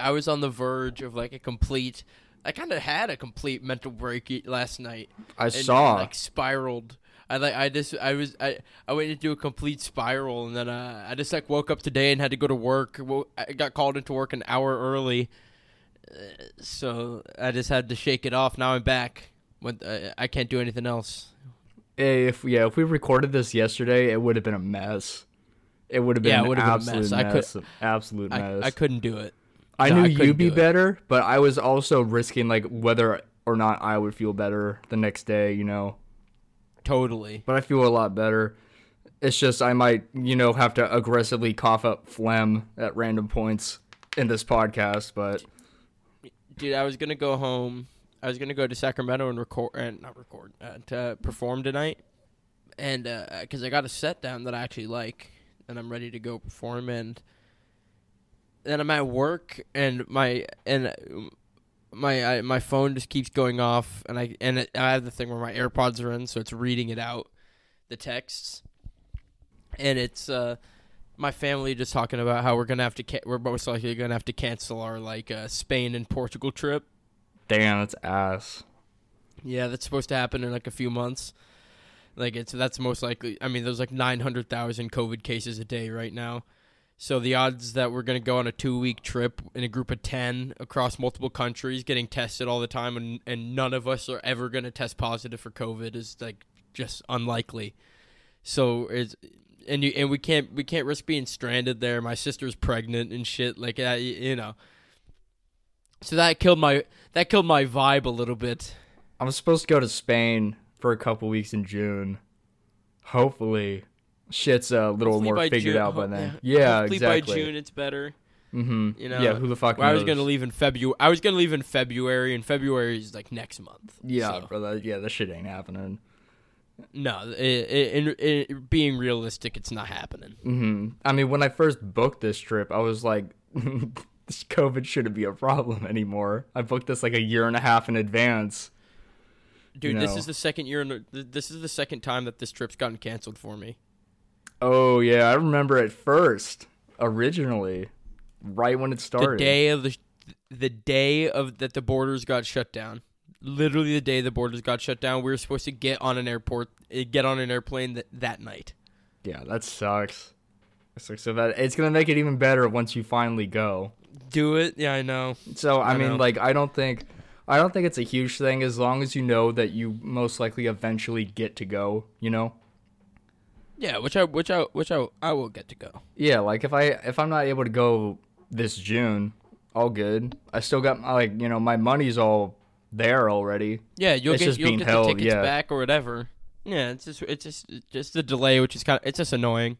I was on the verge of like a complete. I kind of had a complete mental break last night. I saw. like spiraled. I like I just I was I I went into a complete spiral and then uh, I just like woke up today and had to go to work. I got called into work an hour early, uh, so I just had to shake it off. Now I'm back. When uh, I can't do anything else. Hey, if yeah, if we recorded this yesterday, it would have been a mess. It would have been Yeah, an have been a absolute mess. I could- mess. absolute I, mess. I couldn't do it. I No, knew I you'd be better, but I was also risking like whether or not I would feel better the next day, you know. Totally. But I feel a lot better. It's just I might, you know, have to aggressively cough up phlegm at random points in this podcast, but Dude, I was gonna go home. I was gonna go to Sacramento and record, and not record, uh, to perform tonight, and uh, because I got a set down that I actually like, and I'm ready to go perform. And then I'm at work, and my and my I, my phone just keeps going off, and I and it, I have the thing where my AirPods are in, so it's reading it out, the texts, and it's uh my family just talking about how we're gonna have to ca- we're most likely gonna have to cancel our like uh, Spain and Portugal trip. damn, that's ass. Yeah, that's supposed to happen in like a few months. Like it's that's most likely. I mean, there's like nine hundred thousand COVID cases a day right now. So the odds that we're gonna go on a two week trip in a group of ten across multiple countries, getting tested all the time, and and none of us are ever gonna test positive for COVID is like just unlikely. So it's and you and we can't we can't risk being stranded there. My sister's pregnant and shit like that, you know. So that killed my that killed my vibe a little bit. I'm supposed to go to Spain for a couple weeks in June. Hopefully, shit's a little Hopefully more figured June- out by ho- then. Yeah, hopefully exactly. by June it's better. Mm-hmm. You know, yeah, who the fuck Well, I was gonna leave in February. I was gonna leave in February, and February is like next month. Yeah, So, brother. Yeah, this shit ain't happening. no, i i in, in, being realistic, it's not happening. hmm I mean, when I first booked this trip, I was like, this COVID shouldn't be a problem anymore. I booked this like a year and a half in advance. Dude, this is the second year. In this is the second time that this trip's gotten canceled for me. Oh yeah, I remember at first, originally, right when it started. The day of the, the day of that the borders got shut down. Literally the day the borders got shut down, we were supposed to get on an airport, eh, get on an airplane that that night. Yeah, that sucks. It sucks so bad. It's gonna make it even better once you finally go. Do it? Yeah, I know. So I, I mean, know. like, I don't think, I don't think it's a huge thing as long as you know that you most likely eventually get to go. You know. Yeah, which I which I which I I will get to go. Yeah, like if I if I'm not able to go this June, all good. I still got my like you know my money's all there already. Yeah, you'll It's get just you'll being get held, the tickets yeah. back or whatever. Yeah, it's just it's just it's just the delay, which is kind of it's just annoying.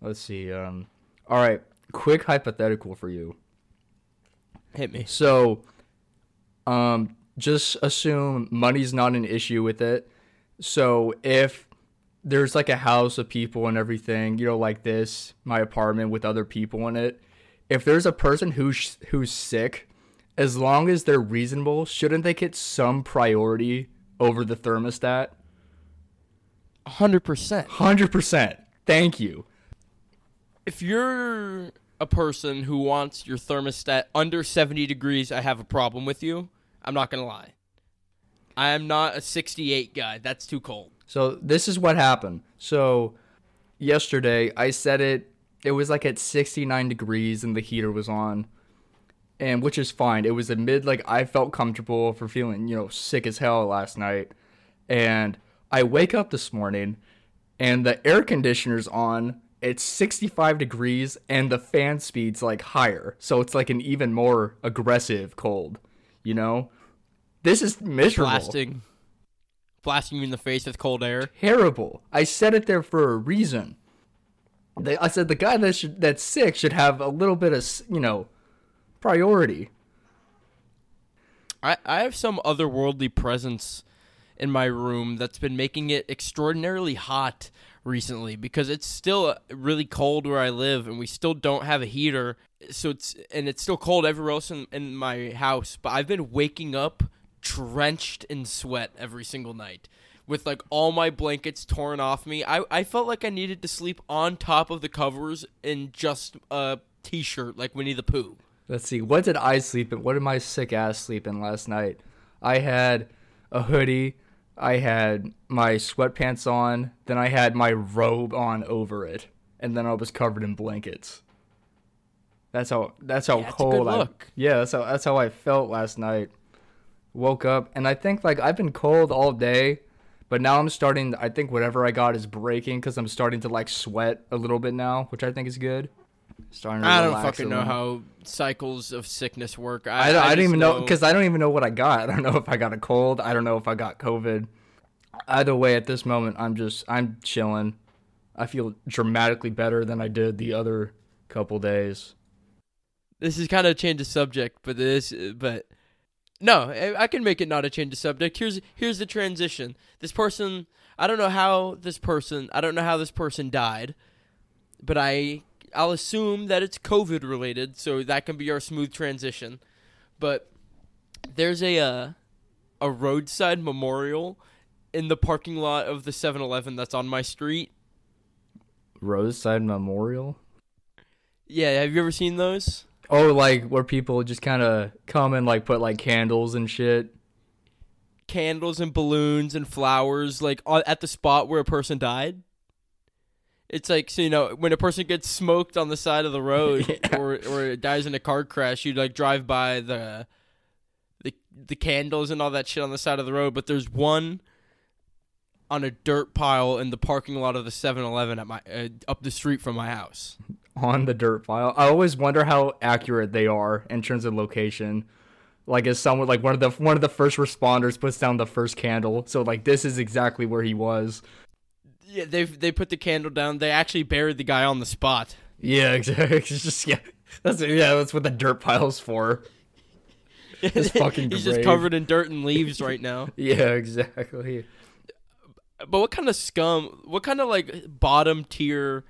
Let's see. Um, all right, quick hypothetical for you. Hit me. So, um, just assume money's not an issue with it. So if there's like a house of people and everything, you know, like this, my apartment with other people in it. If there's a person who's who's sick, as long as they're reasonable, shouldn't they get some priority over the thermostat? hundred percent. Hundred percent. Thank you. If you're a person who wants your thermostat under seventy degrees, I have a problem with you. I'm not gonna lie. I am not a sixty-eight guy. That's too cold. So this is what happened. So yesterday I set it it was like at 69 degrees and the heater was on. And which is fine. It was a mid like I felt comfortable for feeling, you know, sick as hell last night. And I wake up this morning and the air conditioner's on. It's 65 degrees and the fan speed's like higher. So it's like an even more aggressive cold, you know? This is miserable Blasting, blasting you in the face with cold air. terrible. I said it there for a reason. They, I said the guy that should, that's sick should have a little bit of you know priority. I, I have some otherworldly presence in my room that's been making it extraordinarily hot recently because it's still really cold where I live and we still don't have a heater. So it's and it's still cold everywhere else in, in my house. But I've been waking up drenched in sweat every single night with like all my blankets torn off me. I, I felt like I needed to sleep on top of the covers in just a t shirt like Winnie the Pooh. Let's see. What did I sleep in? What did my sick ass sleep in last night? I had a hoodie. I had my sweatpants on. Then I had my robe on over it, and then I was covered in blankets. That's how. That's how Yeah, cold I. look. Yeah, that's how. That's how I felt last night. Woke up, and I think like I've been cold all day, but now I'm starting. I think whatever I got is breaking because I'm starting to like sweat a little bit now, which I think is good. Starting to I don't fucking know how cycles of sickness work. I, I, don't, I, don't even know because I don't even know what I got. I don't know if I got a cold. I don't know if I got COVID. Either way, at this moment, I'm just I'm chilling. I feel dramatically better than I did the other couple days. this is kind of a change of subject, but this, but no, I- can make it not a change of subject. Here's here's the transition. This person, I don't know how this person, I don't know how this person died, but I I'll assume that it's COVID related, so that can be our smooth transition. But there's a uh, a roadside memorial in the parking lot of the 7-Eleven that's on my street. Roadside Memorial. Yeah, have you ever seen those? Oh, like where people just kind of come and like put like candles and shit. candles and balloons and flowers like at the spot where a person died. It's like so you know when a person gets smoked on the side of the road Yeah. or or dies in a car crash, you like drive by the the the candles and all that shit on the side of the road, but there's one on a dirt pile in the parking lot of the 7-Eleven at my uh, up the street from my house. On the dirt pile. I always wonder how accurate they are in terms of location. Like as someone like one of the one of the first responders puts down the first candle, so like this is exactly where he was. Yeah, they they put the candle down. They actually buried the guy on the spot. Yeah, exactly. It's just yeah, that's yeah, that's what the dirt pile's for. It's fucking He's just covered in dirt and leaves right now. Yeah, exactly. But what kind of scum? What kind of like bottom tier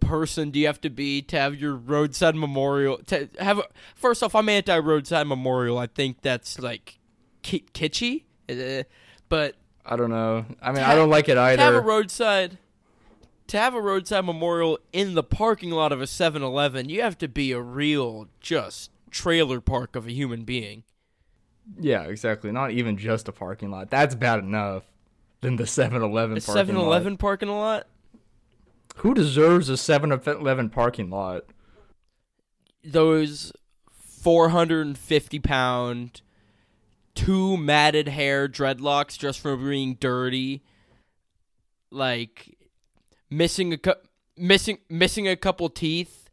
person do you have to be to have your roadside memorial? To have a, first off, I'm anti roadside memorial. I think that's like ki- kitschy. Uh, but I don't know. I mean, I don't like it to have a either. roadside to have a roadside memorial in the parking lot of a 7-Eleven, you have to be a real just trailer park of a human being. Yeah, exactly. Not even just a parking lot. That's bad enough. Than the 7-Eleven A parking 7-Eleven lot. parking lot. Who deserves a 7-Eleven parking lot? those 450 pound two matted hair dreadlocks just from being dirty. Like missing a cou- missing missing a couple teeth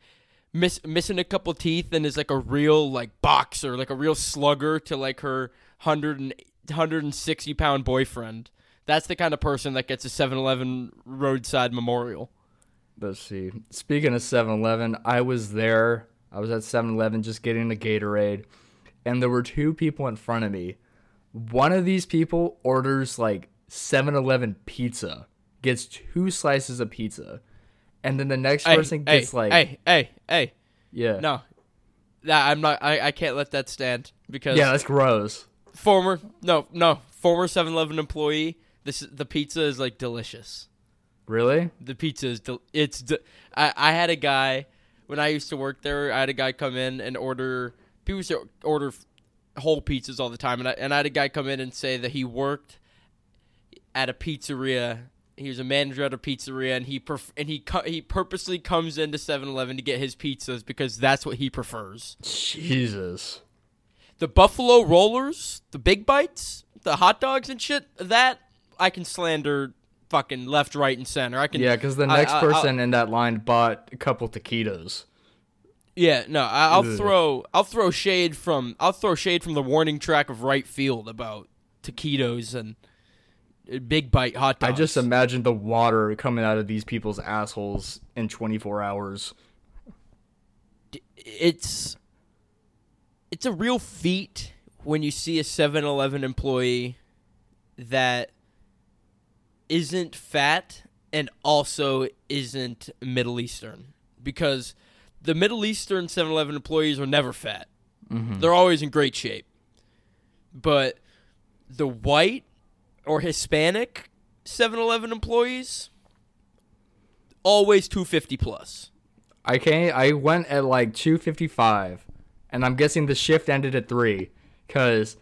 miss missing a couple teeth and is like a real like boxer like a real slugger to like her 100 and, 160 pound boyfriend. That's the kind of person that gets a 7-eleven roadside memorial Let's see. Speaking of 7-Eleven, I was there. I was at 7-Eleven just getting a Gatorade, and there were two people in front of me. One of these people orders like 7-Eleven pizza, gets two slices of pizza, and then the next hey, person hey, gets like hey hey hey yeah. No, that I'm not. I, I can't let that stand because Yeah, that's gross. former no no former 7-Eleven employee. This the pizza is like delicious. Really? The pizza is del- it's. De- I I had a guy when I used to work there. I had a guy come in and order. People used to order whole pizzas all the time, and I and I had a guy come in and say that he worked at a pizzeria. He was a manager at a pizzeria, and he pref- and he cu- he purposely comes into 7-Eleven to get his pizzas because that's what he prefers. Jesus. the buffalo rollers, the big bites, the hot dogs and shit, that I can slander fucking left, right, and center. I can Yeah, because the next I- I'll- person in that line bought a couple taquitos. yeah, no, I, I'll Ugh. throw I'll throw shade from I'll throw shade from the warning track of right field about taquitos and uh, big bite hot dogs. I just imagine the water coming out of these people's assholes in 24 hours. it's it's a real feat when you see a 7-Eleven employee that isn't fat and also isn't Middle Eastern because the Middle Eastern 7-Eleven employees are never fat. Mm-hmm. They're always in great shape. But the white or Hispanic 7-Eleven employees always 250 plus. I can't. I went at like 255 and I'm guessing the shift ended at three, because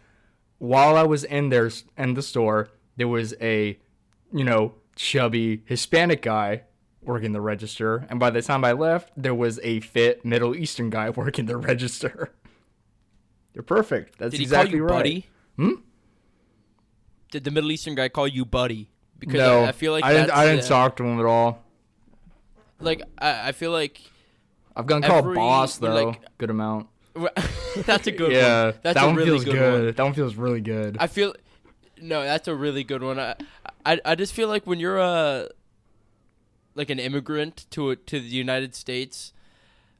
while I was in there in the store, there was a, you know, chubby Hispanic guy working the register, and by the time I left, there was a fit Middle Eastern guy working the register. You're perfect. That's Did he exactly call you right. buddy? Hmm? Did the Middle Eastern guy call you buddy? Because no, I, I feel like I didn't. I didn't uh, talk to him at all. Like I, I feel like I've gotten called every- boss though, like- good amount. that's a good yeah, one. That's that a one really feels good, good. one. That one feels really good. I feel no, that's a really good one. I, I I just feel like when you're a like an immigrant to a, to the United States,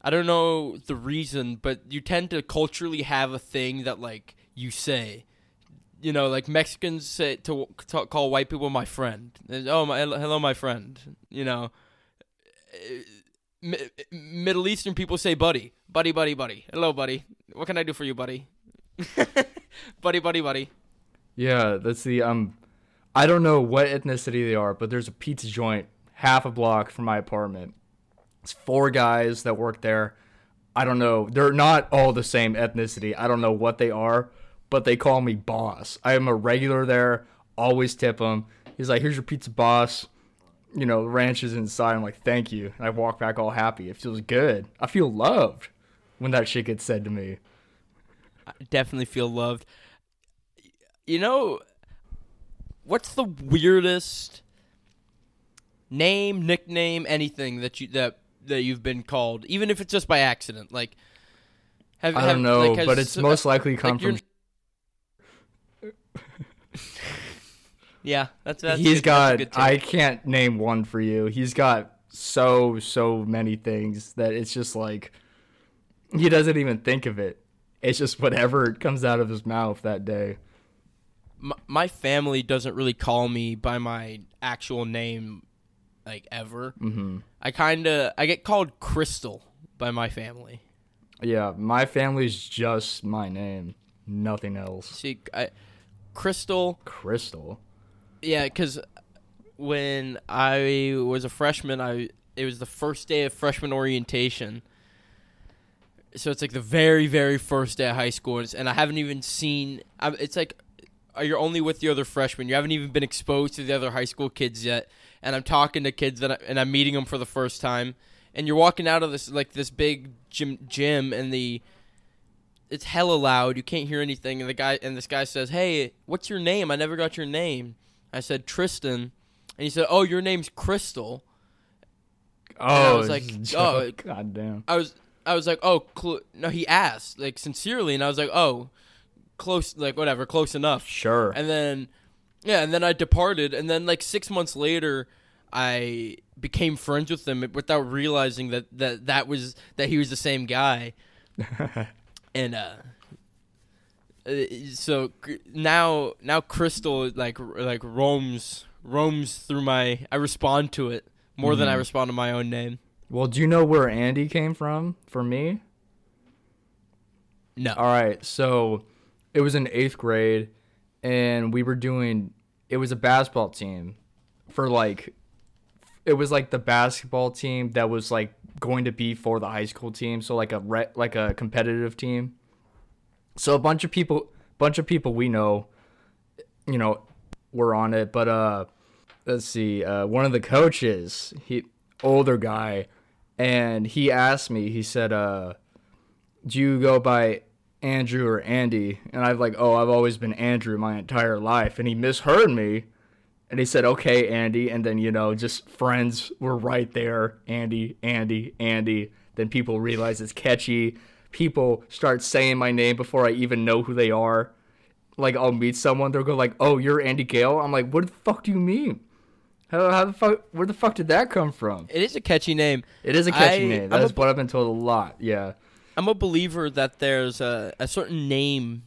I don't know the reason, but you tend to culturally have a thing that like you say. You know, like Mexicans say to, to call white people my friend. Oh, my hello, my friend. You know, eh, eh, Mi- eh, Middle Eastern people say buddy, buddy, buddy, buddy. Hello, buddy. What can I do for you, buddy? buddy, buddy, buddy. Yeah, that's the um. I don't know what ethnicity they are, but there's a pizza joint half a block from my apartment. It's four guys that work there. I don't know. They're not all the same ethnicity. I don't know what they are, but they call me boss. I am a regular there. Always tip them. He's like, "Here's your pizza, boss." You know, ranch is inside. I'm like, "Thank you." And I walk back all happy. It feels good. I feel loved when that shit gets said to me. I definitely feel loved. You know, what's the weirdest name, nickname, anything that you that that you've been called, even if it's just by accident? Like, have, I have- don't know, like, has- but it's most likely come like from yeah, that's that's He's good, that's a got good. I can't name one for you. He's got so so many things that it's just like he doesn't even think of it. It's just whatever comes out of his mouth that day. My, family doesn't really call me by my actual name like ever. hmm I kind of I get called Crystal by my family. Yeah, my family's just my name, nothing else. See, I, Crystal, Crystal. yeah, because when I was a freshman, I it was the first day of freshman orientation. So it's like the very, very first day of high school, and, it's- and I haven't even seen. I, it's like Uh, you're only with the other freshmen. You haven't even been exposed to the other high school kids yet. And I'm talking to kids that I, and I'm meeting them for the first time. And you're walking out of this like this big gym, gym, and the it's hella loud. You can't hear anything. And the guy and this guy says, "Hey, what's your name? I never got your name." I said Tristan, and he said, "Oh, your name's Crystal." Oh, I was like, oh, joke. god damn. I was I was like, "Oh, cl-. no." He asked like sincerely, and I was like, "Oh, close, like whatever, close enough." Sure. And then, yeah, and then I departed, and then like six months later, I became friends with him without realizing that that that was that he was the same guy, and uh. uh, So now, now Crystal like like roams roams through my. I respond to it more than I Mhm. respond to my own name. well, do you know where Andy came from? For me? No, All right, so it was in eighth grade, and we were doing. It was a basketball team, for like, it was like the basketball team that was like going to be for the high school team, so like a re- like a competitive team. So a bunch of people, bunch of people we know, you know, were on it. But uh, let's see, uh, one of the coaches, he older guy, and he asked me. He said, uh do you go by Andrew or Andy? And I've like, oh, I've always been Andrew my entire life. And he misheard me. And he said, okay, Andy. And then, you know, just friends were right there. Andy, Andy, Andy. Then people realize it's catchy. People start saying my name before I even know who they are. Like, I'll meet someone, they'll go like, oh, you're Andy Gale? I'm like, what the fuck do you mean? How, how the fuck, where the fuck did that come from? it is a catchy name. It is a catchy I- name. That's what I've been told a lot. Yeah. I'm a believer that there's a, a certain name,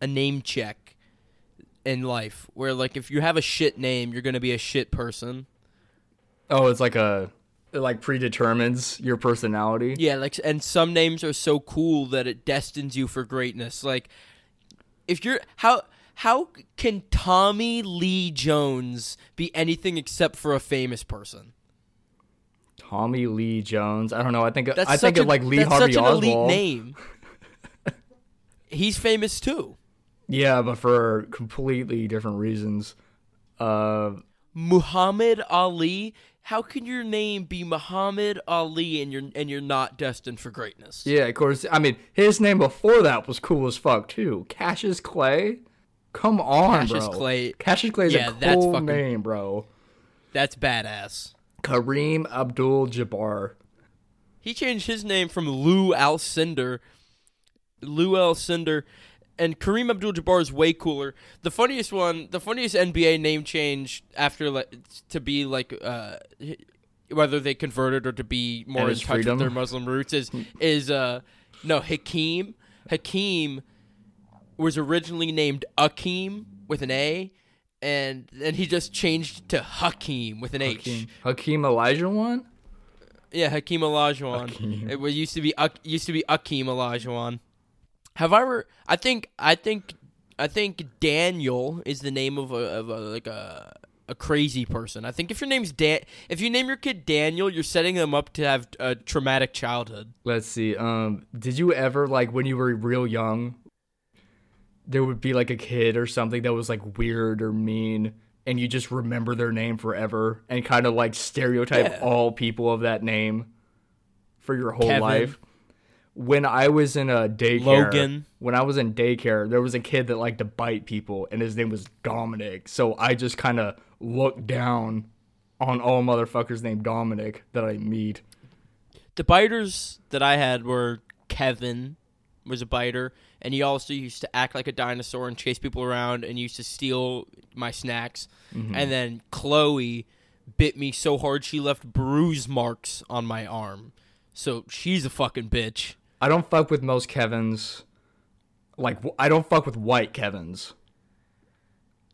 a name check in life where like if you have a shit name, you're gonna be a shit person. Oh, it's like a it like predetermines your personality. Yeah, like and some names are so cool that it destines you for greatness. Like if you're how how can Tommy Lee Jones be anything except for a famous person? Tommy Lee Jones. I don't know. I think That's I think such of like Lee that's Harvey such an elite Oswald. name. he's famous too. Yeah, but for completely different reasons. Uh, Muhammad Ali. How can your name be Muhammad Ali and you're and you're not destined for greatness? yeah, of course. I mean, his name before that was cool as fuck too. Cassius Clay. Come on, Cassius bro. Clay. Cassius Clay is Yeah, a that's cool fucking- name, bro. That's badass. Kareem Abdul-Jabbar. He changed his name from Lou Alcindor. Lou Alcindor. And Kareem Abdul-Jabbar is way cooler. The funniest one, the funniest NBA name change after like to be like uh, whether they converted or to be more And in touch freedom. with their Muslim roots is is uh no Hakeem. Hakeem was originally named Akeem with an A, and then he just changed to Hakeem with an H. Hakeem, Hakeem Olajuwon. Yeah, Hakeem Olajuwon. Hakeem. It was used to be used to be Akeem Olajuwon. Have I ever? I think I think I think Daniel is the name of a, of a like a a crazy person. I think if your name's Dan, if you name your kid Daniel, you're setting them up to have a traumatic childhood. Let's see. Um, did you ever like when you were real young? There would be like a kid or something that was like weird or mean, and you just remember their name forever and kind of like stereotype Yeah. all people of that name for your whole Kevin. life. When I was in a daycare, Logan. when I was in daycare, there was a kid that liked to bite people, and his name was Dominic. So I just kind of looked down on all motherfuckers named Dominic that I meet. The biters that I had were Kevin was a biter, and he also used to act like a dinosaur and chase people around and used to steal my snacks. Mm-hmm. And then Chloe bit me so hard she left bruise marks on my arm. So she's a fucking bitch. I don't fuck with most Kevins. Like I don't fuck with white Kevins.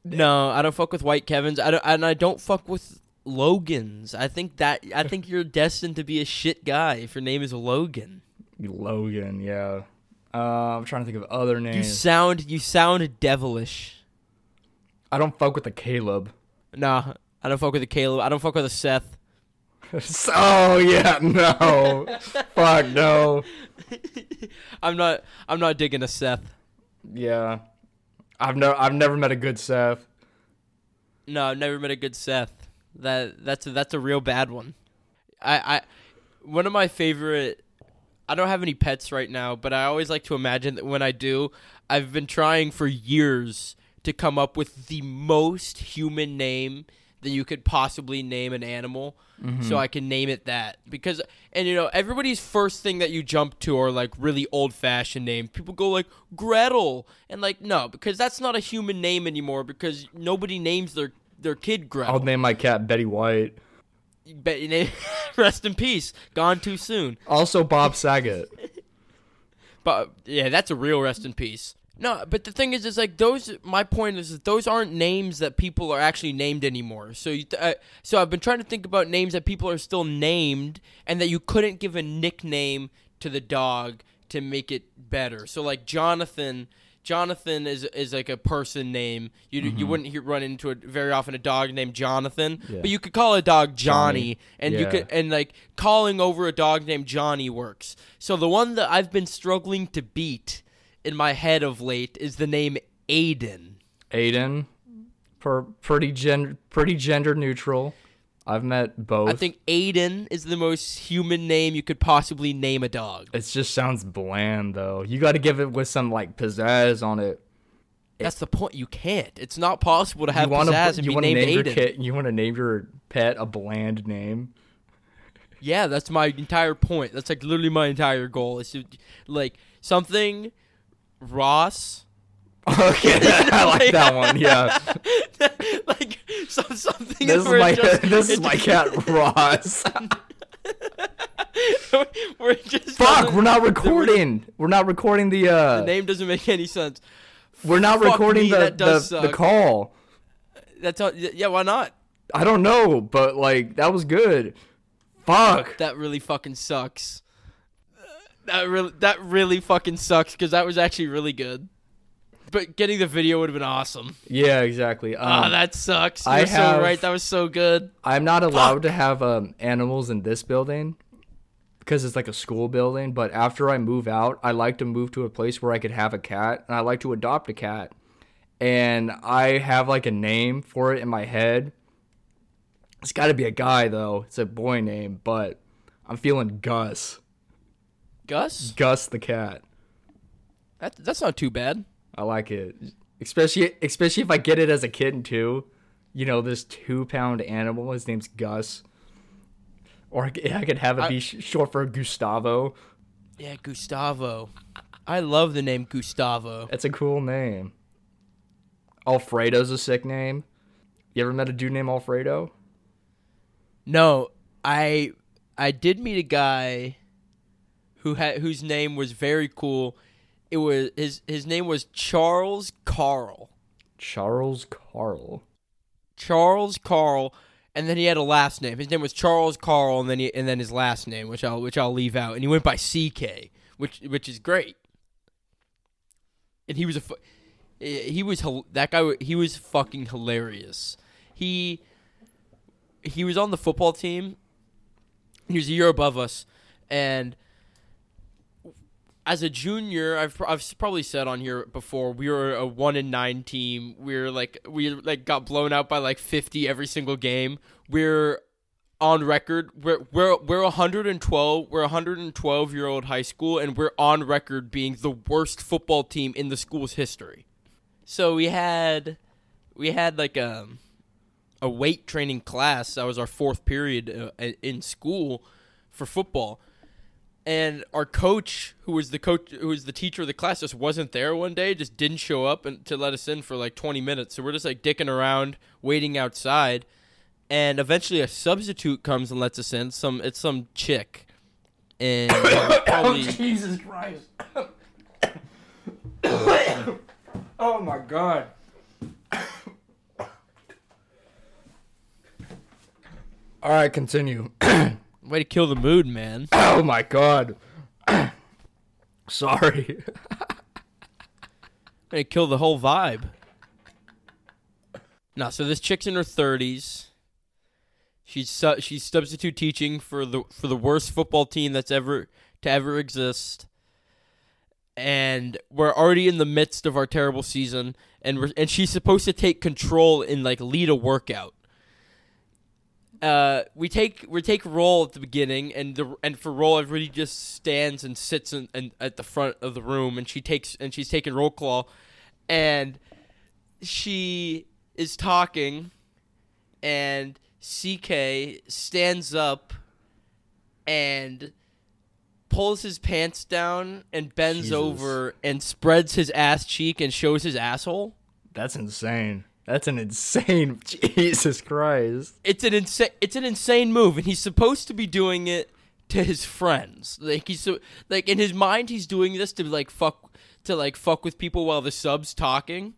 No, I don't fuck with white Kevins. I don't, and I don't fuck with Logans. I think that I think you're destined to be a shit guy if your name is Logan. Logan, yeah. Uh, I'm trying to think of other names. You sound you sound devilish. I don't fuck with the Caleb. Nah, I don't fuck with the Caleb. I don't fuck with a Seth. oh yeah, no. fuck no. I'm not. I'm not digging a Seth. Yeah. I've no I've never met a good Seth. No, I've never met a good Seth. That that's a, that's a real bad one. I I one of my favorite. I don't have any pets right now, but I always like to imagine that when I do, I've been trying for years to come up with the most human name that you could possibly name an animal so mm-hmm. I can name it that. Because and you know, everybody's first thing that you jump to are like really old fashioned names. People go like Gretel and like no, because that's not a human name anymore because nobody names their their kid Gretel. I'll name my cat Betty White. Name- rest in peace. Gone too soon. Also Bob Saget. But yeah, that's a real rest in peace. No, but the thing is, is like those. My point is that those aren't names that people are actually named anymore. So, you, uh, so I've been trying to think about names that people are still named, and that you couldn't give a nickname to the dog to make it better. So, like Jonathan. Jonathan is is like a person name. You you mm-hmm. wouldn't hear, run into it very often a dog named Jonathan, Yeah. but you could call a dog Johnny, Johnny. and you could and like calling over a dog named Johnny works. So the one that I've been struggling to beat in my head of late is the name Aiden. Aiden. Per, pretty gen pretty gender neutral. I've met both. I think Aiden is the most human name you could possibly name a dog. it just sounds bland though. You got to give it with some like pizzazz on it. That's the point. You can't. It's not possible to have you want pizzazz and you be named name your Aiden. kid you want to name your pet a bland name. Yeah, that's my entire point. That's like literally my entire goal. Is to like something Ross. Okay, I like that one. Yeah, like some, something. this is my just- this is my cat Ross. where it just Fuck, we're not recording. We're not recording the uh. The name doesn't make any sense. we're not fuck recording me, the the, the call. That's all. Yeah, why not? I don't know, but like that was good. Fuck. That really fucking sucks. That really that really fucking sucks because that was actually really good. But getting the video would have been awesome. Yeah, exactly. Um, Ah, that sucks. You're I so have- right. That was so good. I'm not allowed to have um, animals in this building because it's like a school building. But after I move out, I like to move to a place where I could have a cat, and I like to adopt a cat. And I have like a name for it in my head. It's got to be a guy though. It's a boy name, but I'm feeling Gus. Gus? Gus the cat. That, that's not too bad. I like it, especially especially if I get it as a kitten too. You know, this two pound animal. His name's Gus. Or I could, I could have it I- be sh- short for Gustavo. Yeah, Gustavo. I love the name Gustavo. That's a cool name. Alfredo's a sick name. You ever met a dude named Alfredo? No, I I did meet a guy who had whose name was very cool. It was his his name was Charles Carl. Charles Carl. Charles Carl, and then he had a last name. His name was Charles Carl, and then he, and then his last name, which I'll which I'll leave out. And he went by CK, which which is great. And he was a he was that guy. He was fucking hilarious. He he was on the football team. He was a year above us, and as a junior, I've I've probably said on here before, we were a one in nine team. We are like we like got blown out by like fifty every single game. We're on record. We're we're we're 112. We're a 112 year old high school, and we're on record being the worst football team in the school's history. So we had we had like a a weight training class. That was our fourth period uh, in school for football and our coach who was the coach who was the teacher of the class just wasn't there one day just didn't show up and to let us in for like 20 minutes so we're just like dicking around waiting outside and eventually a substitute comes and lets us in some it's some chick and uh, oh, probably Jesus Christ. oh my god. All right, continue. Way to kill the mood man. Oh my god. Sorry. way to kill the whole vibe. No so this chick's in her 30s she's su- she's substitute teaching for the for the worst football team that's ever to ever exist. And we're already in the midst of our terrible season and we're, and she's supposed to take control and like lead a workout uh, we take we take roll at the beginning, and the and for roll, everybody just stands and sits in, in, at the front of the room, and she takes and she's taking roll call, and she is talking, and CK stands up, and pulls his pants down and bends Jesus. over and spreads his ass cheek and shows his asshole. That's insane. That's an insane Jesus Christ. it's an insane it's an insane move and he's supposed to be doing it to his friends like he's so like in his mind he's doing this to like fuck to like fuck with people while the sub's talking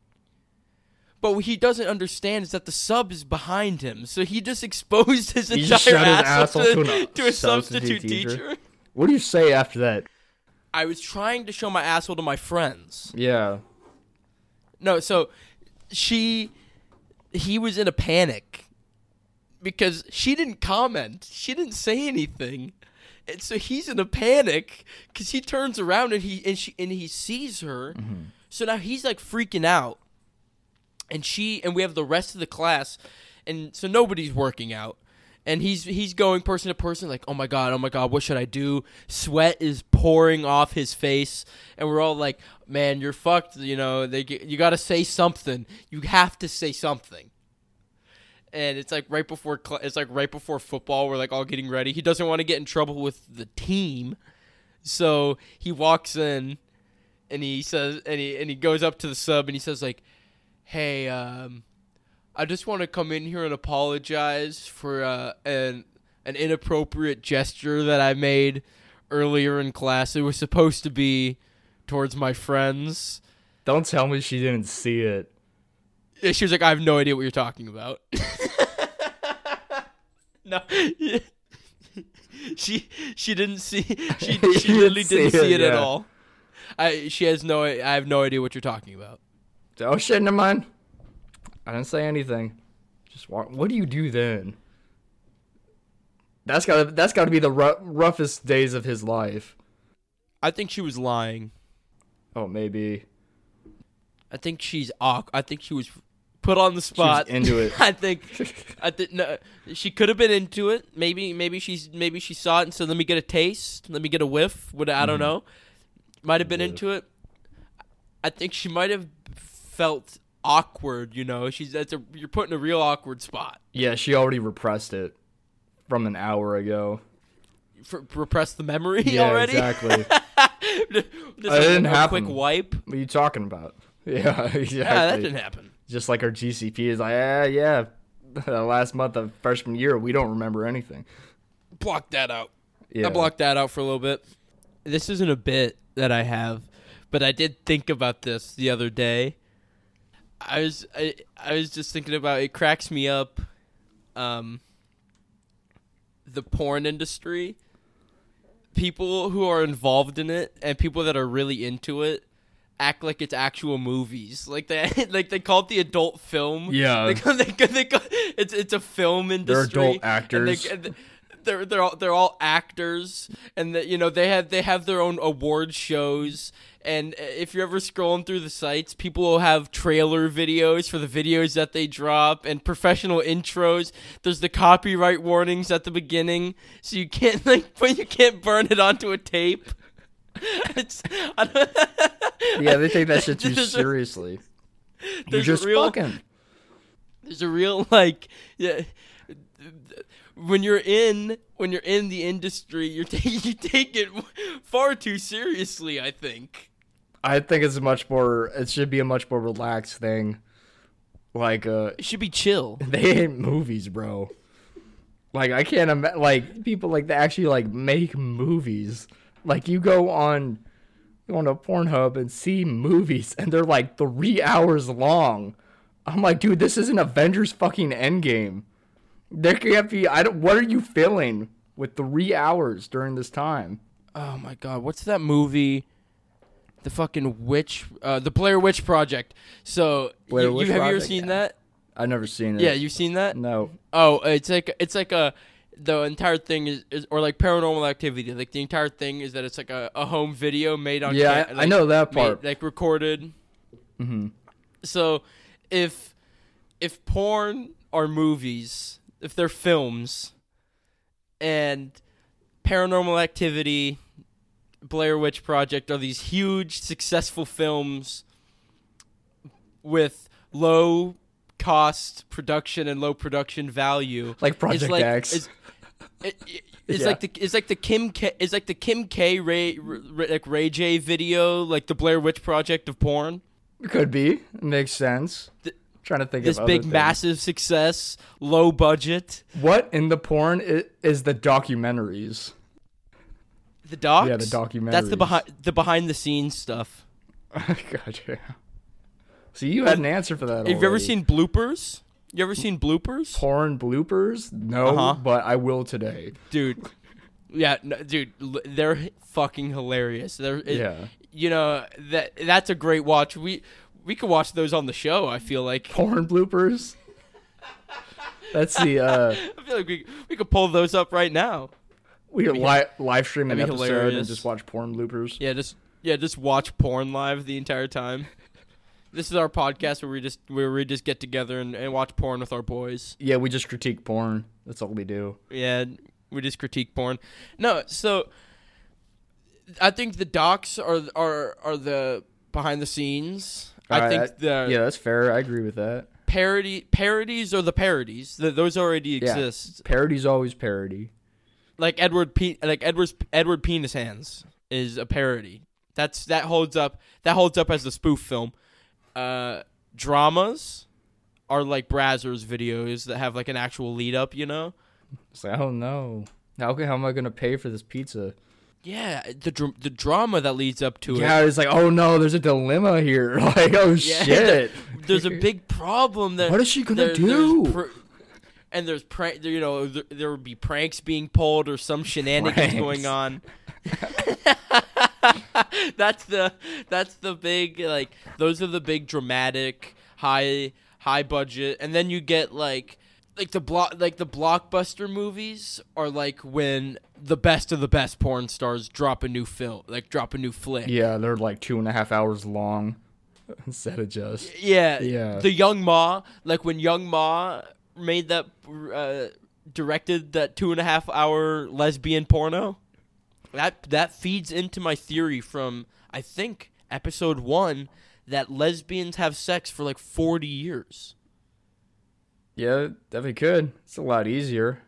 but what he doesn't understand is that the sub is behind him so he just exposed his He entire ass his asshole asshole to, to to a substitute substitute teacher? teacher What do you say after that? i was trying to show my asshole to my friends Yeah. No, so she he was in a panic because she didn't comment. She didn't say anything. And so he's in a panic cuz he turns around and he and she and he sees her. Mm-hmm. So now he's like freaking out. And she and we have the rest of the class and so nobody's working out. And he's he's going person to person like, "Oh my god, oh my god, what should I do?" Sweat is pouring off his face and we're all like, "Man, you're fucked, you know, they you got to say something. You have to say something." And it's like right before it's like right before football, we're like all getting ready. He doesn't want to get in trouble with the team. So he walks in and he says and he and he goes up to the sub and he says like, "Hey, um I just want to come in here and apologize for uh, an an inappropriate gesture that I made earlier in class. It was supposed to be towards my friends." Don't tell me she didn't see it. Yeah, She was like, "I have no idea what you're talking about." no. she she didn't see she she literally didn't didn't see see it, it, at all. I she has no I have no idea what you're talking about. Oh shit, never mind. I didn't say anything. Just walk. What do you do then? That's gotta that's gotta be the rou- roughest days of his life. I think she was lying. Oh, maybe I think she's awk. I think she was put on the spot. into it. I think. I think no. She could have been into it. Maybe. Maybe she's. Maybe she saw it and said, "Let me get a taste. Let me get a whiff." What I don't Mhm. know. Might have been Whiff. into it. I think she might have felt awkward. You know, she's that's a you're put in a real awkward spot. yeah, she already repressed it from an hour ago. For, repress the memory Yeah, already. exactly. Just a- didn't a happen. Quick wipe. what are you talking about? Yeah, exactly. Yeah, that didn't happen. Just like our GCP is like, ah, yeah, yeah. The last month of freshman year, we don't remember anything. Block that out. Yeah. I blocked that out for a little bit. This isn't a bit that I have, but I did think about this the other day. I was I, I was just thinking about it cracks me up um the porn industry. People who are involved in it and people that are really into it act like it's actual movies. Like they like they call it the adult film. Yeah. They they, they it's it's a film industry. they're adult and actors. they- and they're they're all they're all actors, and that you know they have they have their own award shows. And if you're ever scrolling through the sites, people will have trailer videos for the videos that they drop and professional intros. There's the copyright warnings at the beginning, so you can't like, but you can't burn it onto a tape. It's, I don't, Yeah, they take that shit too seriously. You're just real- fucking. there's a real like yeah when you're in when you're in the industry you're you take it far too seriously i think I think it's much more. It should be a much more relaxed thing. Like, uh, it should be chill they ain't movies, bro. Like, I can't imagine. Like, people like they actually like make movies. Like, you go on, you go on a Pornhub and see movies, and they're like three hours long. I'm like, dude, this isn't Avengers fucking Endgame. There can't be. I don't. What are you feeling with three hours during this time? oh my god what's that movie the fucking witch uh the blair witch project so Blair you, you- Witch have you ever Project? seen that I've never seen it. yeah you've seen that No. Oh, it's like it's like a the entire thing is, is or like paranormal activity. Like the entire thing is that it's like a, a home video made on Yeah, ca- I, I know that made- part. like recorded. hmm So if if porn are movies, if they're films, and Paranormal Activity, Blair Witch Project are these huge successful films with low cost production and low production value. Like Project it's like, X. It's, it, it- it's Yeah. like the it's like the Kim K it's like the Kim K Ray, Ray like Ray J video like the Blair Witch Project of porn. Could be. Makes sense. Trying to think this of This big things. massive success, low budget. What in the porn is, is the documentaries? The docs. Yeah, the documentaries. That's the behind the behind the scenes stuff. gotcha. See, you had an answer for that. Have you ever seen bloopers? You ever seen bloopers, porn bloopers? No, Uh-huh. but I will today. dude? Yeah, no, dude, they're fucking hilarious. They're it- yeah. you know that that's a great watch. We we could watch those on the show. I feel like Porn bloopers? That's the uh I feel like we we could pull those up right now. we could li- live stream an episode and just watch porn bloopers. Yeah, just yeah, just watch porn live the entire time. This is our podcast where we just where we just get together and, and watch porn with our boys. Yeah, we just critique porn. That's all we do. Yeah, we just critique porn. No, so I think the docs are are are the behind the scenes. I think I- the yeah, that's fair. I agree with that. parody parodies are the parodies. Th those already Yeah. exist. Parody's always parody. Like Edward Pe- like Edward's Edward Penis Hands is a parody. That's that holds up. That holds up as a spoof film. Uh, dramas are like Brazzers videos that have like an actual lead up. You know. It's like, oh no. How, how am I gonna pay for this pizza? Yeah, the dr- the drama that leads up to it. Yeah, it's like, oh no, there's a dilemma here. Like, oh Yeah, shit. there's a big problem there. What is she gonna there- do? there's pr- and there's prank. You know, there, there would be pranks being pulled or some shenanigans Pranks. going on. that's the that's the big like those are the big dramatic high high budget, and then you get like like the block like the blockbuster movies are like when the best of the best porn stars drop a new film, like drop a new flick. Yeah, they're like two and a half hours long instead of just. Yeah, Yeah. The Young M.A, like when Young M.A made that, uh, directed that two and a half hour lesbian porno. That that feeds into my theory from I think episode one that lesbians have sex for like forty years. Yeah, definitely could. It's a lot easier.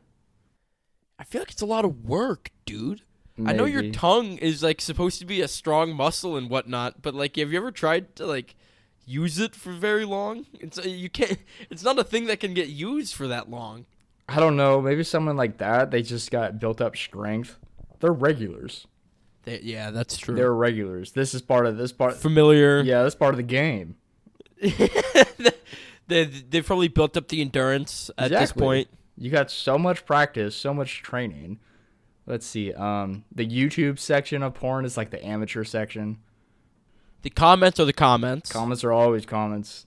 I feel like it's a lot of work, dude. I know your tongue is like supposed to be a strong muscle and whatnot, but like, have you ever tried to like use it for very long? It's uh, you can't. It's not a thing that can get used for that long. I don't know. Maybe someone like that, they just got built up strength. They're regulars. They, yeah, that's true. They're regulars. This is part of this part. familiar. Yeah, that's part of the game. they they've probably built up the endurance at this point. You got so much practice, so much training. Let's see. Um, the YouTube section of porn is like the amateur section. The comments are the comments. Comments are always comments.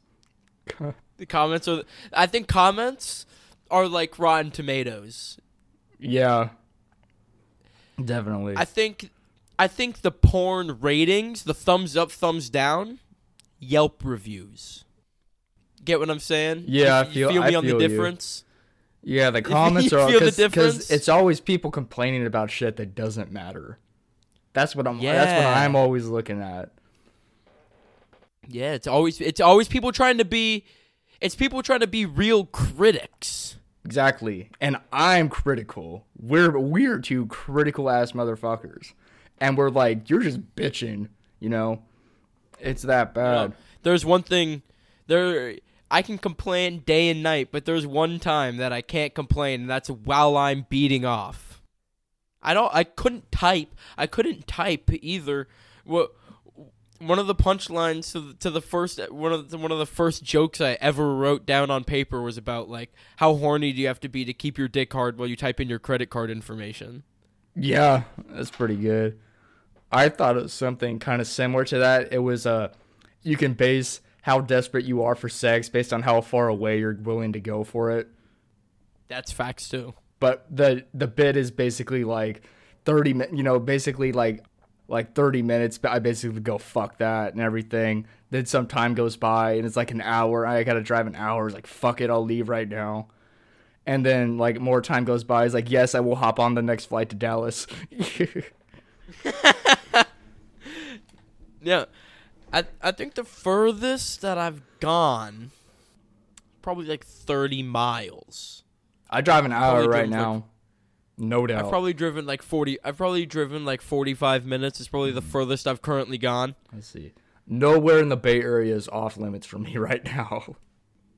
the comments are. I think comments are like Rotten Tomatoes. Yeah. Definitely. I think I think the porn ratings, the thumbs up, thumbs down, Yelp reviews. Get what I'm saying? Yeah, You- I you feel- feel me I on feel the you. difference. yeah, the comments are feel because it's always people complaining about shit that doesn't matter. That's what I'm. That's what I'm always looking at. Yeah, it's always it's always people trying to be it's people trying to be real critics. Exactly. And I'm critical. We're we're two critical ass motherfuckers. And we're like, you're just bitching, you know? It's that bad. There's one thing there I can complain day and night, but there's one time that I can't complain, and that's while I'm beating off. I don't. I couldn't type. I couldn't type either. What one of the punchlines to the, to the first one of the, one of the first jokes I ever wrote down on paper was about like how horny do you have to be to keep your dick hard while you type in your credit card information. Yeah, that's pretty good. I thought it was something kind of similar to that. It was uh you can base how desperate you are for sex based on how far away you're willing to go for it. That's facts too. But the the bit is basically like 30 mi- you know, basically like like 30 minutes but I basically go fuck that and everything. Then some time goes by and it's like an hour. I got to drive an hour. It's like fuck it, I'll leave right now. And then like more time goes by. It's like yes, I will hop on the next flight to Dallas. Yeah, I I think the furthest that I've gone, probably like thirty miles. I drive an hour right driven, like- now. no doubt. I've probably driven like forty. I've probably driven like forty-five minutes. It's probably the Mm. furthest I've currently gone. Let's see. Nowhere in the Bay Area is off limits for me right now.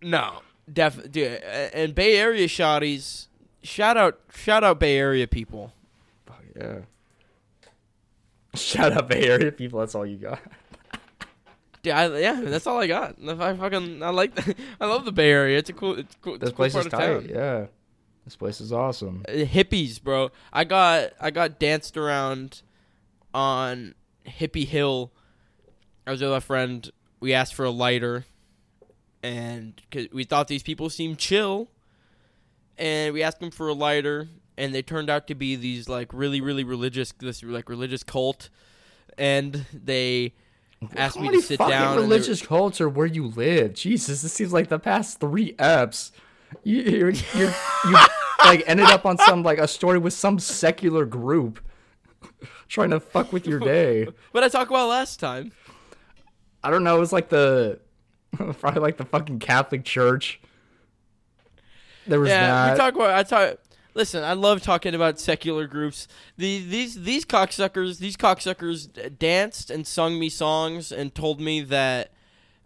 No, def, dude, a- and Bay Area shotties. Shout out, shout out Bay Area people. Fuck yeah. Shut up, Bay Area people. That's all you got. Dude, I, yeah, that's all I got. I fucking I like. I love the Bay Area. It's a cool. It's cool. It's This cool place part is tight. Yeah. This place is awesome. Uh, hippies, bro. I got I got danced around on Hippie Hill. I was with a friend. We asked for a lighter, and cause we thought these people seemed chill, and we asked them for a lighter, and they turned out to be these like really really religious this like religious cult, and they asked me to sit down. they were- religious cults are where you live? Jesus, this seems like the past three eps. You you're, you're, you like ended up on some like a story with some secular group trying to fuck with your day. what I talk about last time? I don't know. It was like the probably like the fucking Catholic Church. There was Yeah, that. we talk about. I talk. Listen, I love talking about secular groups. The, these these cocksuckers, these cocksuckers danced and sung me songs and told me that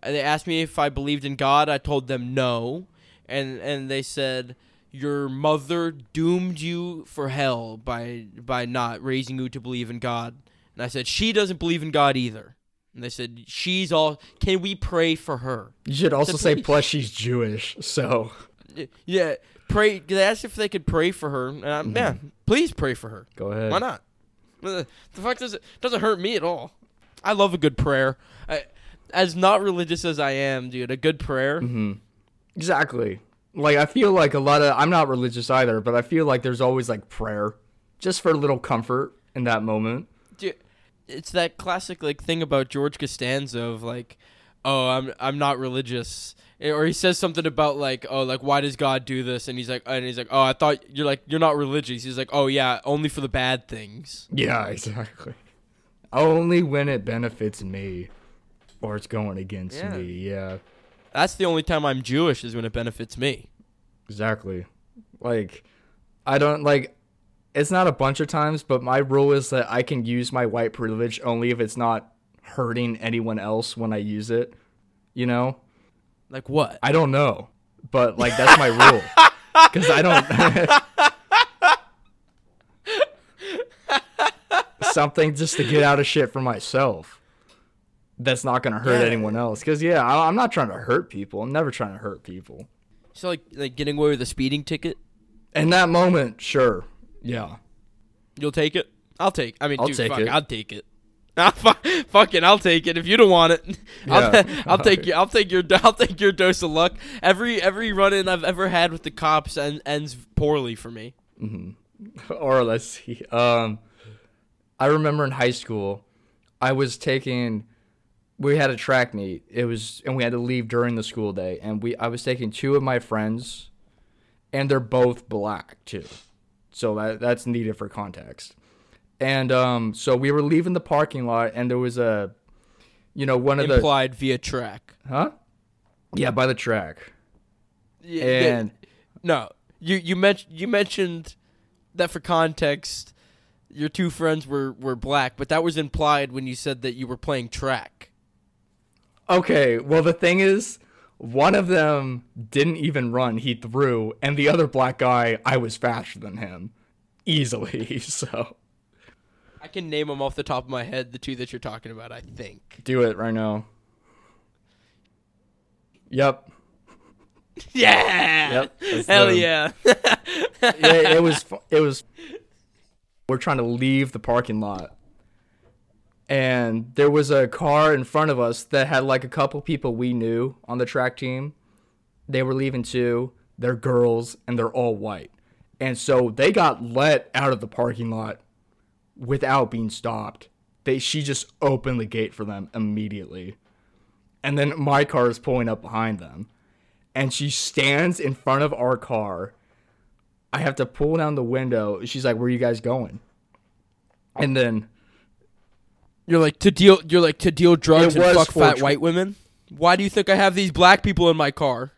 uh, they asked me if I believed in God. I told them no, and and they said your mother doomed you for hell by by not raising you to believe in God. And I said she doesn't believe in God either. And they said she's all. Can we pray for her? you should also say plus she's Jewish. So Yeah, pray. They asked if they could pray for her, and I'm, yeah, please pray for her. go ahead. Why not? Uh, The fuck does it doesn't hurt me at all. I love a good prayer. I, as not religious as I am, dude, a good prayer. hmm Exactly. like I feel like a lot of I'm not religious either, but I feel like there's always like prayer, just for a little comfort in that moment. Dude, it's that classic like thing about George Costanza of like, oh, I'm I'm not religious, Eh, or he says something about like, oh, like why does God do this? And he's like, and he's like, oh, I thought you're like you're not religious. He's like, oh yeah, only for the bad things. Yeah, exactly. Only when it benefits me, or it's going against Yeah. me. Yeah, That's the only time I'm Jewish is when it benefits me. exactly. Like, I don't like. It's not a bunch of times, but my rule is that I can use my white privilege only if it's not hurting anyone else when I use it. You know. Like what? I don't know, but like that's my rule because I don't. Something just to get out of shit for myself. That's not gonna hurt Yeah. anyone else. Because yeah, I, I'm not trying to hurt people. I'm never trying to hurt people. So like like getting away with a speeding ticket, In that moment, sure, yeah, you'll take it. I'll take. I mean, I'll dude, take fuck, it. I'll take it. Fu- fucking, I'll take it if you don't want it. I'll, Yeah. I'll take you. I'll take your. I'll take your dose of luck. Every every run in I've ever had with the cops en- ends poorly for me. or let's see. Um, I remember in high school, I was taking. We had a track meet. It was, and we had to leave during the school day. And we, I was taking two of my friends, and they're both black too, so that that's needed for context. And um, so we were leaving the parking lot, and there was a, you know, one of the, Implied via track. huh? Yeah, by the track. Yeah, And no, you you mentioned you mentioned that for context, your two friends were were black, but that was implied when you said that you were playing track. Okay, well the thing is, one of them didn't even run; he threw, and the other black guy, I was faster than him, easily. So I can name them off the top of my head. The two that you're talking about, I think. do it right now. Yep. Yeah. Yep, Hell them. yeah. Yeah, it was. It was. We're trying to leave the parking lot, and there was a car in front of us that had like a couple people we knew on the track team. They were leaving too. They're girls, and they're all white, and so they got let out of the parking lot without being stopped. They she just opened the gate for them immediately, and then my car is pulling up behind them, and she stands in front of our car. I have to pull down the window. She's like, "Where are you guys going?" And then You're like to deal. You're like to deal drugs and fuck fat for- white women. Why do you think I have these black people in my car?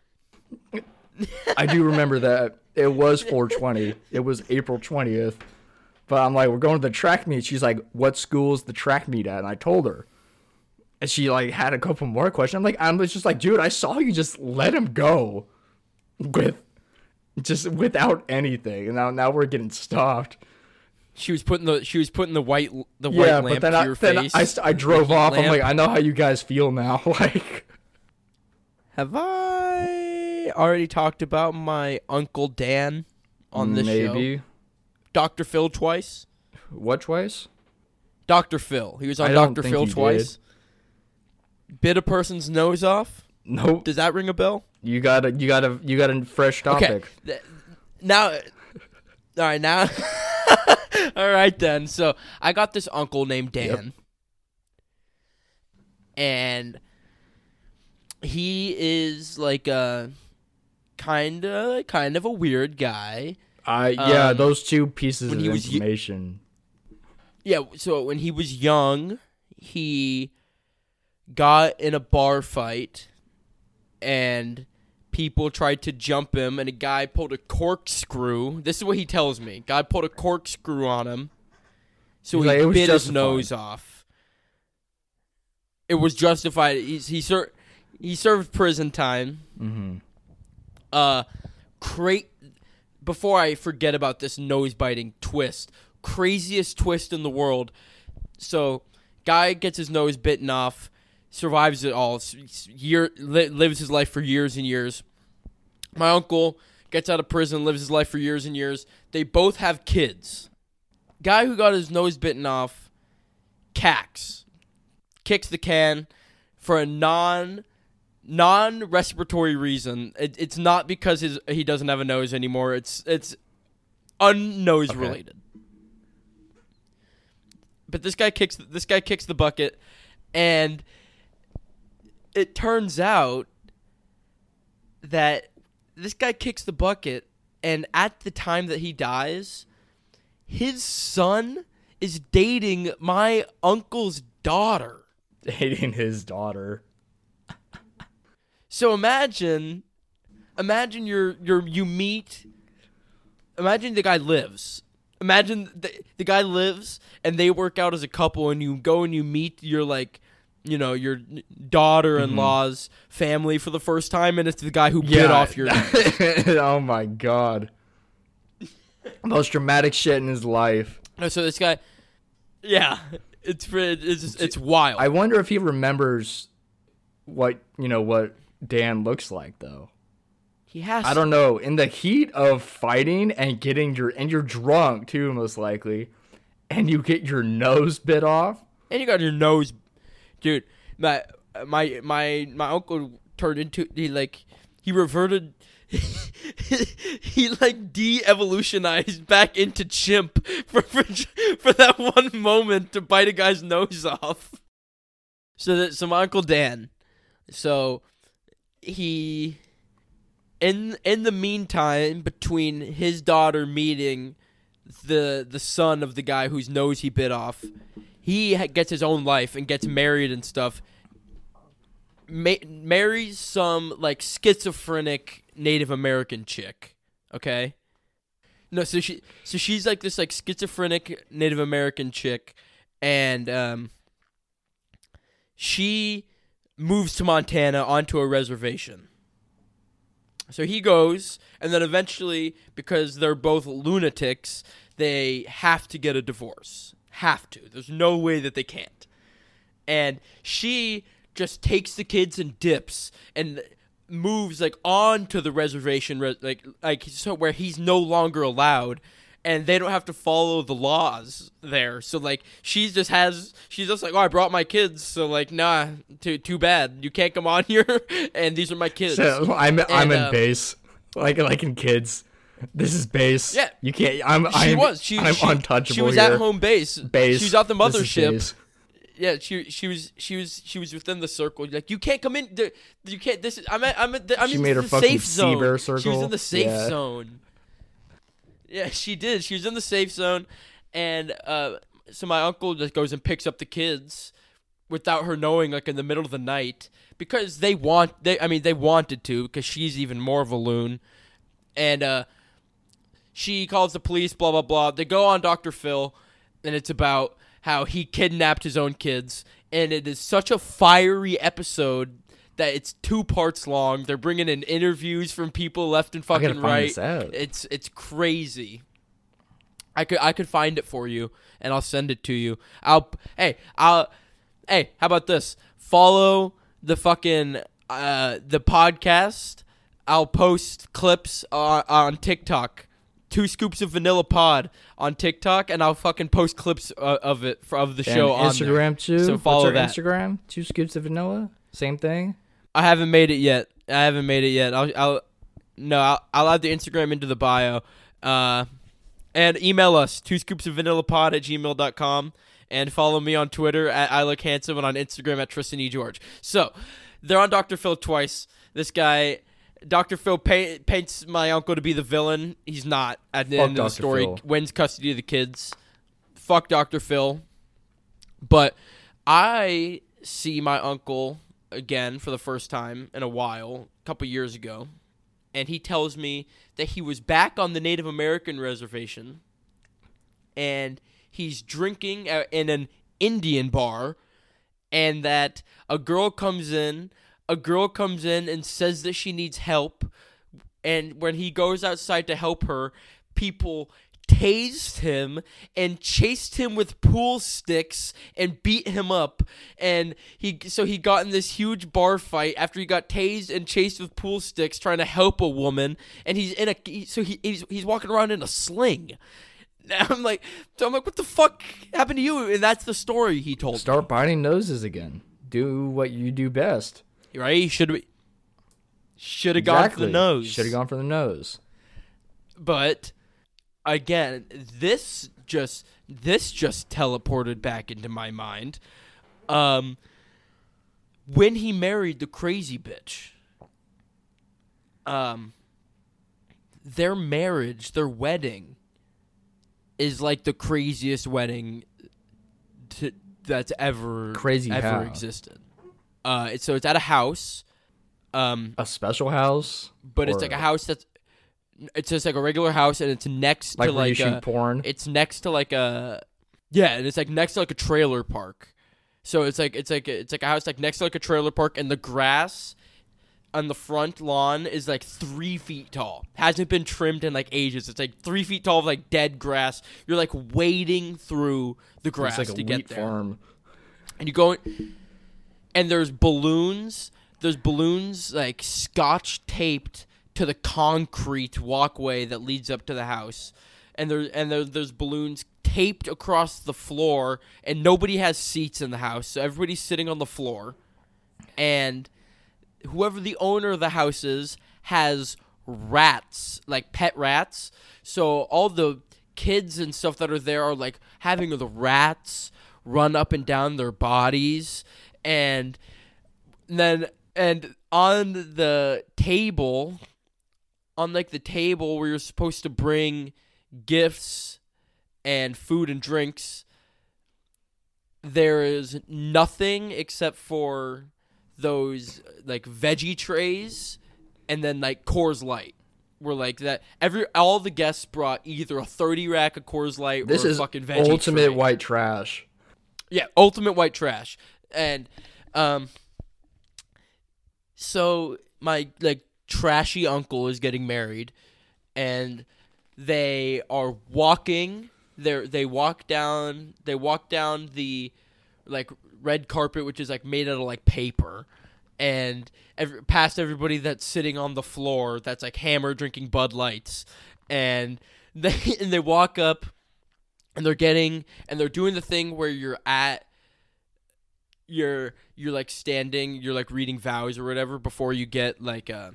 I do remember that it was 420. It was April 20th. But I'm like, "We're going to the track meet." She's like, "What school's the track meet at?" And I told her. And she like had a couple more questions. I'm like, I'm just like, dude, I saw you just let him go with just without anything. And now now we're getting stopped. She was putting the she was putting the white the yeah, white lamp but then to I your then face. I, st- I drove off. I'm like, I know how you guys feel now. like, Have I already talked about my uncle Dan on this show? maybe Dr. Phil twice. what twice? Dr. Phil. He was on I Dr. Phil twice. Bit a person's nose off. Nope. Does that ring a bell? You got a you got a you got a fresh topic. Okay. Now, all right, now, all right then. So I got this uncle named Dan, Yep. and he is like a kind of kind of a weird guy. I yeah, Um, those two pieces of he was y- information. Yeah, so when he was young, he got in a bar fight and people tried to jump him and a guy pulled a corkscrew. This is what he tells me. Guy pulled a corkscrew on him. So He's he like, bit his nose off. It was justified. He's, he ser- he served prison time. hmm Uh cra- before I forget about this nose biting twist, craziest twist in the world. So, guy gets his nose bitten off, survives it all. Year li- lives his life for years and years. My uncle gets out of prison, lives his life for years and years. They both have kids. Guy who got his nose bitten off, cacks, kicks the can for a non non-respiratory reason. It, it's not because his he doesn't have a nose anymore. It's it's unnose Okay. related. But this guy kicks this guy kicks the bucket, and it turns out that this guy kicks the bucket, and at the time that he dies, his son is dating my uncle's daughter. Dating his daughter. So imagine, imagine you're you're you meet. Imagine the guy lives. Imagine the the guy lives and they work out as a couple, and you go and you meet your like, you know, your daughter-in-law's mm-hmm. family for the first time, and it's the guy who bit off your. oh my god. Most dramatic shit in his life. Oh, so this guy, yeah, it's it's it's wild. I wonder if he remembers what you know what Dan looks like though. he has. I don't know. In the heat of fighting and getting your and you're drunk too, most likely, and you get your nose bit off. and you got your nose, dude. My my my my uncle turned into he like he reverted. he like de-evolutionized back into chimp for, for for that one moment to bite a guy's nose off. So that so my uncle Dan, so he in in the meantime between his daughter meeting the the son of the guy whose nose he bit off, he gets his own life and gets married and stuff. Ma- marries some like schizophrenic Native American chick. Okay. No, so she so she's like this like schizophrenic Native American chick, and um, she moves to Montana onto a reservation. So he goes, and then eventually, because they're both lunatics, they have to get a divorce. Have to. There's no way that they can't. And she just takes the kids and dips and moves like onto the reservation, re- like like so where he's no longer allowed, and they don't have to follow the laws there. So like she just has she's just like, oh, I brought my kids, so like nah, too too bad, you can't come on here, and these are my kids. So I'm I'm in uh, base, like like in kids. This is base. Yeah. you can't. I'm she I'm, was she I'm she, untouchable She was here. at home base. Base. She was at the mothership. Yeah, she she was she was she was within the circle. Like you can't come in. You can't. This is I'm at, I'm at the, I'm She in made her the fucking safe zone. Seabear She was in the safe Yeah. zone. Yeah, she did. She was in the safe zone, and uh, so my uncle just goes and picks up the kids without her knowing, like in the middle of the night, because they want. They I mean they wanted to, because she's even more of a loon, and uh, she calls the police. Blah blah blah. They go on Dr. Phil, and it's about how he kidnapped his own kids, and it is such a fiery episode. That it's two parts long. They're bringing in interviews from people left and fucking right. It's it's crazy. I could I could find it for you and I'll send it to you. I'll hey I'll hey how about this? Follow the fucking uh the podcast. I'll post clips on, on TikTok. Two scoops of vanilla pod on TikTok, and I'll fucking post clips uh, of it of the And show on there. Instagram too. So follow that. Instagram? Two scoops of vanilla. Same thing. I haven't made it yet. I haven't made it yet. I'll, I'll no, I'll, I'll add the Instagram into the bio. Uh, and email us, two scoops of vanilla pod at gmail.com. And follow me on Twitter at I look handsome and on Instagram at Tristan E. George. So they're on Dr. Phil twice. This guy, Dr. Phil paints my uncle to be the villain. He's not at the Fuck end of the story. Phil. Wins custody of the kids. Fuck Dr. Phil. But I see my uncle again for the first time in a while, a couple years ago, and he tells me that he was back on the Native American reservation and he's drinking in an Indian bar and that a girl comes in, a girl comes in and says that she needs help and when he goes outside to help her, people tased him and chased him with pool sticks and beat him up and he so he got in this huge bar fight after he got tased and chased with pool sticks trying to help a woman and he's in a so he, he's he's walking around in a sling I'm like so I'm like what the fuck happened to you and that's the story he told Start biting noses again. Do what you do best. right? Should Should have gone for the nose. Should have gone for the nose. But again, this just this just teleported back into my mind. Um, when he married the crazy bitch, um, their marriage, their wedding, is like the craziest wedding to, that's ever Crazy ever how? existed. Uh, it's, so it's at a house, um, A special house, but it's like a house that's it's just like a regular house, and it's next like to like a, porn. it's next to like a yeah, and it's like next to like a trailer park. So it's like it's like it's like a house like next to like a trailer park, and the grass on the front lawn is like three feet tall. Hasn't been trimmed in like ages. It's like three feet tall of like dead grass. You're like wading through the grass it's like a to get there farm. and you go in, and there's balloons there's balloons like scotch taped to the concrete walkway that leads up to the house and there and there, there's balloons taped across the floor and nobody has seats in the house so everybody's sitting on the floor and whoever the owner of the house is has rats, like pet rats. So all the kids and stuff that are there are like having the rats run up and down their bodies and then and on the table on like the table where you're supposed to bring gifts and food and drinks there is nothing except for those like veggie trays and then like Coors Light. Were like that every all the guests brought either a 30 rack of Coors Light This or a is fucking veggie ultimate tray. white trash. Yeah, ultimate white trash. And um so my like trashy uncle is getting married and they are walking they they walk down they walk down the like red carpet which is like made out of like paper and every, past everybody that's sitting on the floor that's like hammer drinking bud lights and they and they walk up and they're getting and they're doing the thing where you're at you're you're like standing you're like reading vows or whatever before you get like uh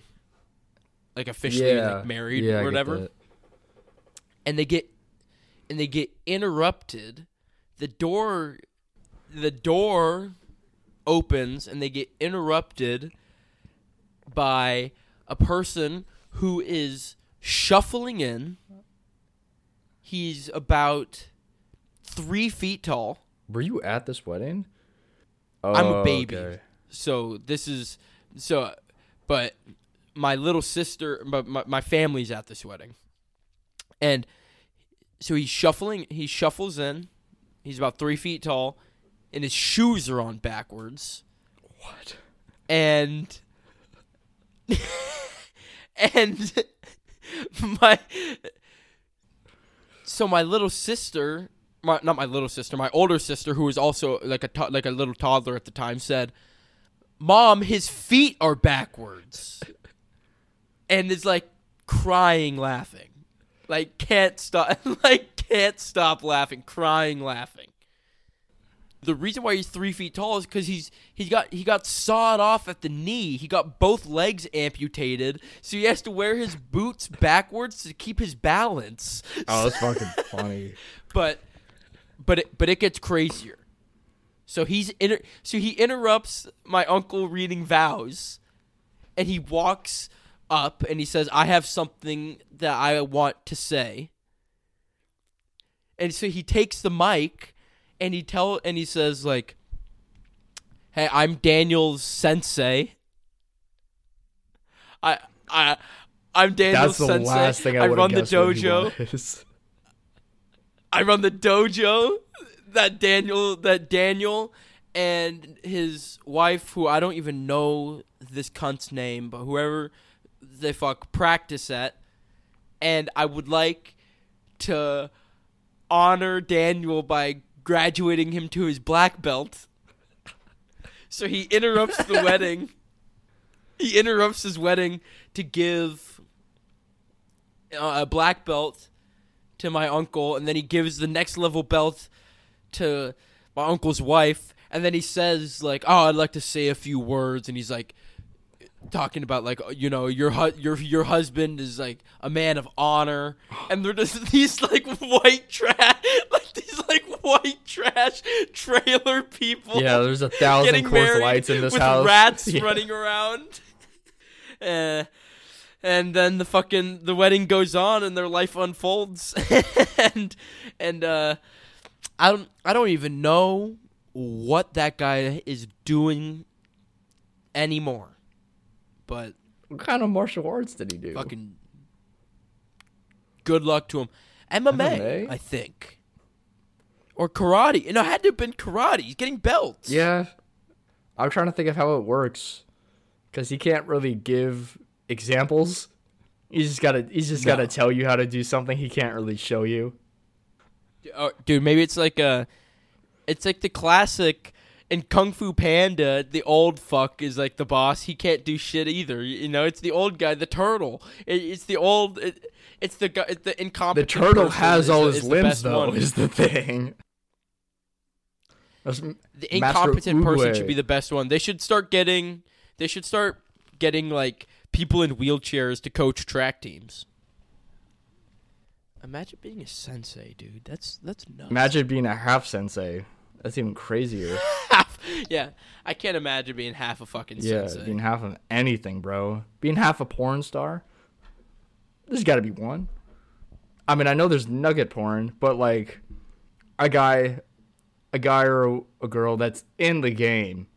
like officially yeah, like married yeah, or whatever and they get and they get interrupted the door the door opens and they get interrupted by a person who is shuffling in he's about three feet tall Were you at this wedding? I'm a Oh, baby. okay. so this is so but my little sister but my, my family's at this wedding. And so he's shuffling he shuffles in. He's about three feet tall and his shoes are on backwards. What? and and my so my little sister my, not my little sister my older sister who was also like a to- like a little toddler at the time said mom his feet are backwards and is like crying laughing like can't stop like can't stop laughing crying laughing the reason why he's three feet tall is because he's he's got he got sawed off at the knee. He got both legs amputated, so he has to wear his boots backwards to keep his balance. Oh, that's fucking funny. But but it, but it gets crazier. So he's inter- so he interrupts my uncle reading vows, and he walks up and he says, "I have something that I want to say." And so he takes the mic, and he tell and he says like, "Hey, I'm Daniel's sensei." I I I'm Daniel's That's the sensei. last thing I, would run the dojo. I run the dojo that Daniel that Daniel and his wife who I don't even know this cunt's name, but whoever they fuck practice at and I would like to honor Daniel by graduating him to his black belt. So he interrupts the wedding. He interrupts his wedding to give uh, a black belt to my uncle, and then he gives the next level belt to my uncle's wife, and then he says like, "Oh, I'd like to say a few words," and he's like, talking about like you know your hu- your your husband is like a man of honor, and they're just these like white trash, like these like white trash trailer people. Yeah, there's a thousand Coors Lights in this with house. rats Yeah. running around. Uh, and then the fucking the wedding goes on and their life unfolds and and uh I don't I don't even know what that guy is doing anymore. But What kind of martial arts did he do? fucking good luck to him. MMA, MMA? I think. Or karate. No, it had to have been karate. He's getting belts. Yeah, I'm trying to think of how it works, because he can't really give examples. He's just gotta. He's just No. gotta tell you how to do something. He can't really show you. Oh, dude, maybe it's like a, it's like the classic in Kung Fu Panda. The old fuck is like the boss. He can't do shit either. You know, it's the old guy, the turtle. It, it's the old. It, it's the guy. It's the incompetent. The turtle person has all his limbs though. one. Is the thing. That's- the incompetent person should be the best one. They should start getting. They should start getting like people in wheelchairs to coach track teams. Imagine being a sensei, dude. That's that's nuts. Imagine being a half sensei. That's even crazier. half. Yeah, I can't imagine being half a fucking yeah, sensei. being half of anything, bro. Being half a porn star. There's got to be one. I mean, I know there's nugget porn, but like a guy, a guy or a girl that's in the game,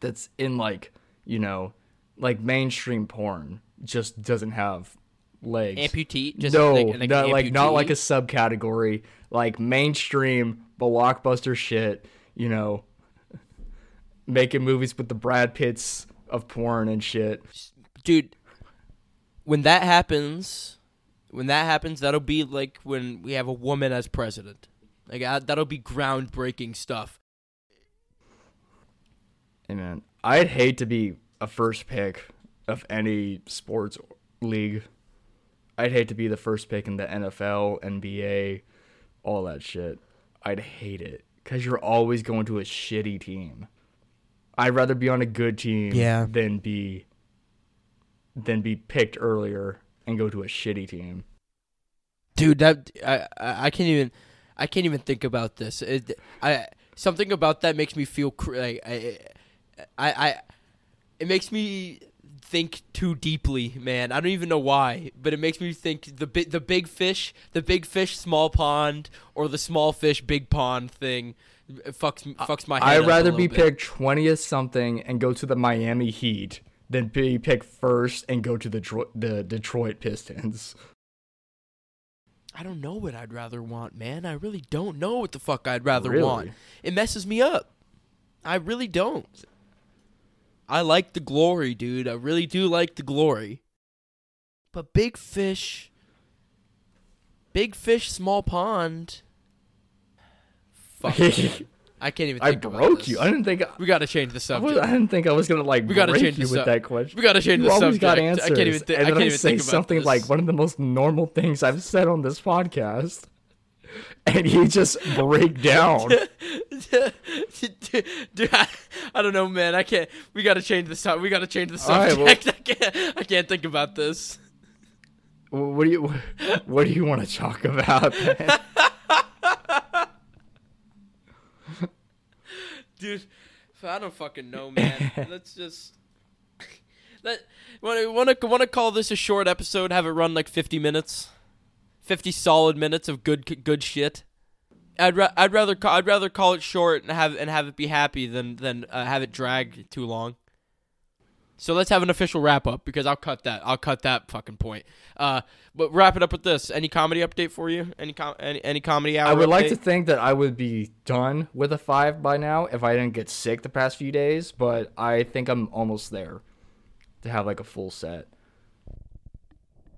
that's in like you know, like mainstream porn, just doesn't have legs. amputee. Just no, like, like, not an like not like a subcategory, like mainstream blockbuster shit. You know, making movies with the Brad Pitts of porn and shit. dude. When that happens, when that happens, that'll be like when we have a woman as president. Like uh, that'll be groundbreaking stuff. Hey man, I'd hate to be a first pick of any sports league. I'd hate to be the first pick in the NFL, NBA, all that shit. I'd hate it because you're always going to a shitty team. I'd rather be on a good team Yeah. than be than be picked earlier and go to a shitty team. dude that I, I can't even i can't even think about this it, i something about that makes me feel cr- like I, I i it makes me think too deeply man i don't even know why but it makes me think the big the big fish the big fish small pond or the small fish big pond thing fucks fucks my head I'd rather be bit. picked twentieth something and go to the Miami Heat than be picked first and go to the Dro- the Detroit Pistons. I don't know what I'd rather want, man. I really don't know what the fuck I'd rather Really? want. It messes me up. I really don't. I like the glory, dude. I really do like the glory. But big fish, big fish, small pond. Fuck. I can't even. I Think about broke this. you. I didn't think. I, we gotta change the I, was, subject. I didn't think I was gonna like We gotta break change you the with sub- that question. we gotta change You the always subject. got I can't even. Th- and I then can't I even say think about something this. like one of the most normal things I've said on this podcast, and you just break down. Dude, I, I don't know, man. I can't. We gotta change the sub. We gotta change the All right, subject. well- I can't. I can't think about this. what do you What do you want to talk about? Dude. I don't fucking know, man. Let's just. Let want to want to want to call this a short episode. Have it run like fifty minutes, fifty solid minutes of good good shit. I'd ra- I'd rather ca- I'd rather call it short and have and have it be happy than than uh, have it drag too long. So let's have an official wrap up because I'll cut that. I'll cut that fucking point. Uh, but wrap it up with this. Any comedy update for you? Any com- any, any comedy hour? I would like to think that I would be done with a five by now if I didn't get sick the past few days, but I think I'm almost there to have like a full set.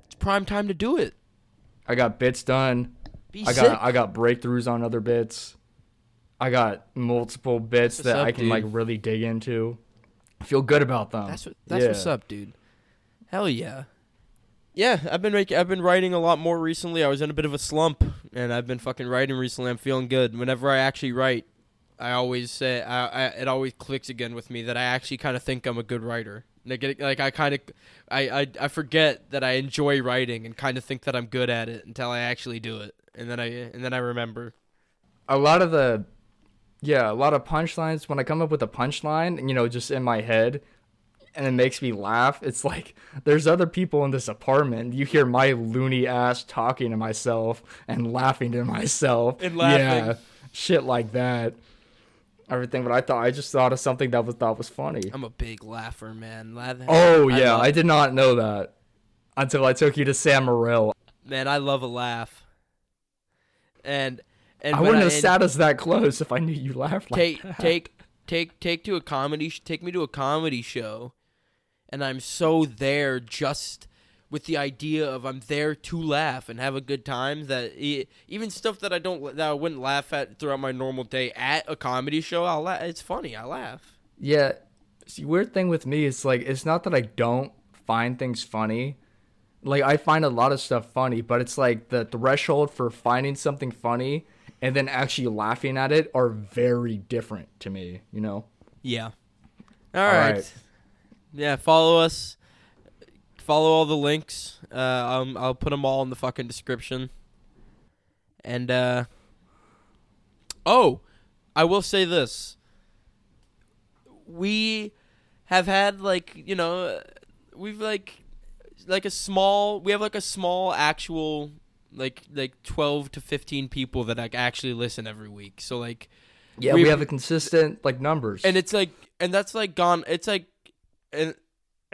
It's prime time to do it. I got bits done. Be I sick. got I got breakthroughs on other bits. I got multiple bits that up, I can dude? like really dig into. I feel good about them. That's what. That's Yeah. what's up, dude. Hell yeah. Yeah, I've been making. I've been writing a lot more recently. I was in a bit of a slump, and I've been fucking writing recently. I'm feeling good. Whenever I actually write, I always say, I, I, it always clicks again with me that I actually kind of think I'm a good writer. Like, it- like I kind of, I, I, I forget that I enjoy writing and kind of think that I'm good at it until I actually do it, and then I, and then I remember. a lot of the yeah a lot of punchlines when i come up with a punchline you know just in my head and it makes me laugh it's like there's other people in this apartment you hear my loony ass talking to myself and laughing to myself And laughing. yeah shit like that everything but i thought i just thought of something that was thought was funny I'm a big laugher, man. Laugh- oh I yeah love- I, did not know that until i took you to sam morril man, I love a laugh. And and i wouldn't have and sat us that close if i knew you laughed like take that. take take take to a comedy sh- take me to a comedy show and i'm so there just with the idea of i'm there to laugh and have a good time that even stuff that i don't that i wouldn't laugh at throughout my normal day at a comedy show i'll laugh it's funny i laugh Yeah. See, weird thing with me is like it's not that I don't find things funny. Like I find a lot of stuff funny, but it's like the threshold for finding something funny and then actually laughing at it are very different to me, you know. yeah all right. right. yeah follow us follow all the links. Uh um, i'll put them all in the fucking description. And uh oh i will say this. We have had like you know we've like like a small we have like a small actual like like 12 to 15 people that like actually listen every week. So like Yeah, We- we, have a consistent like numbers. and it's like and that's like gone it's like and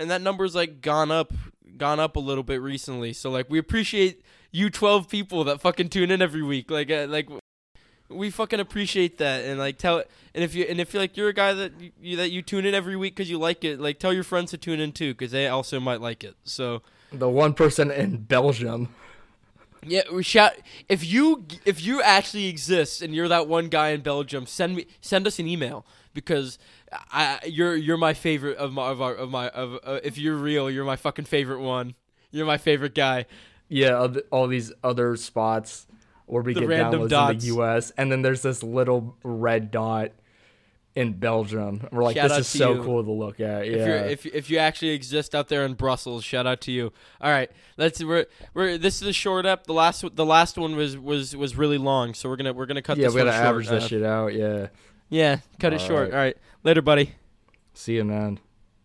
and that number's like gone up gone up a little bit recently. So like we appreciate you 12 people that fucking tune in every week. Like uh, like we fucking appreciate that. And like tell and if you and if you're like you're a guy that you, you that you tune in every week because you like it like tell your friends to tune in too because they also might like it. So the one person in Belgium. yeah, we shout if you if you actually exist and you're that one guy in Belgium, send me send us an email because I you're you're my favorite of my of our of my of uh, if you're real, you're my fucking favorite one. You're my favorite guy. Yeah, all these other spots where we The get downloads dots. in the US and then there's this little red dot in Belgium. We're like Shout this is so you. cool to look at. Yeah. If if if you actually exist out there in Brussels, shout out to you. All right, let's we're we're this is a short up. The last the last one was was was really long, so we're gonna we're gonna cut yeah, this we gotta average this Uh, shit out. Yeah. Yeah, cut it short. right. All right, later, buddy. See you, man.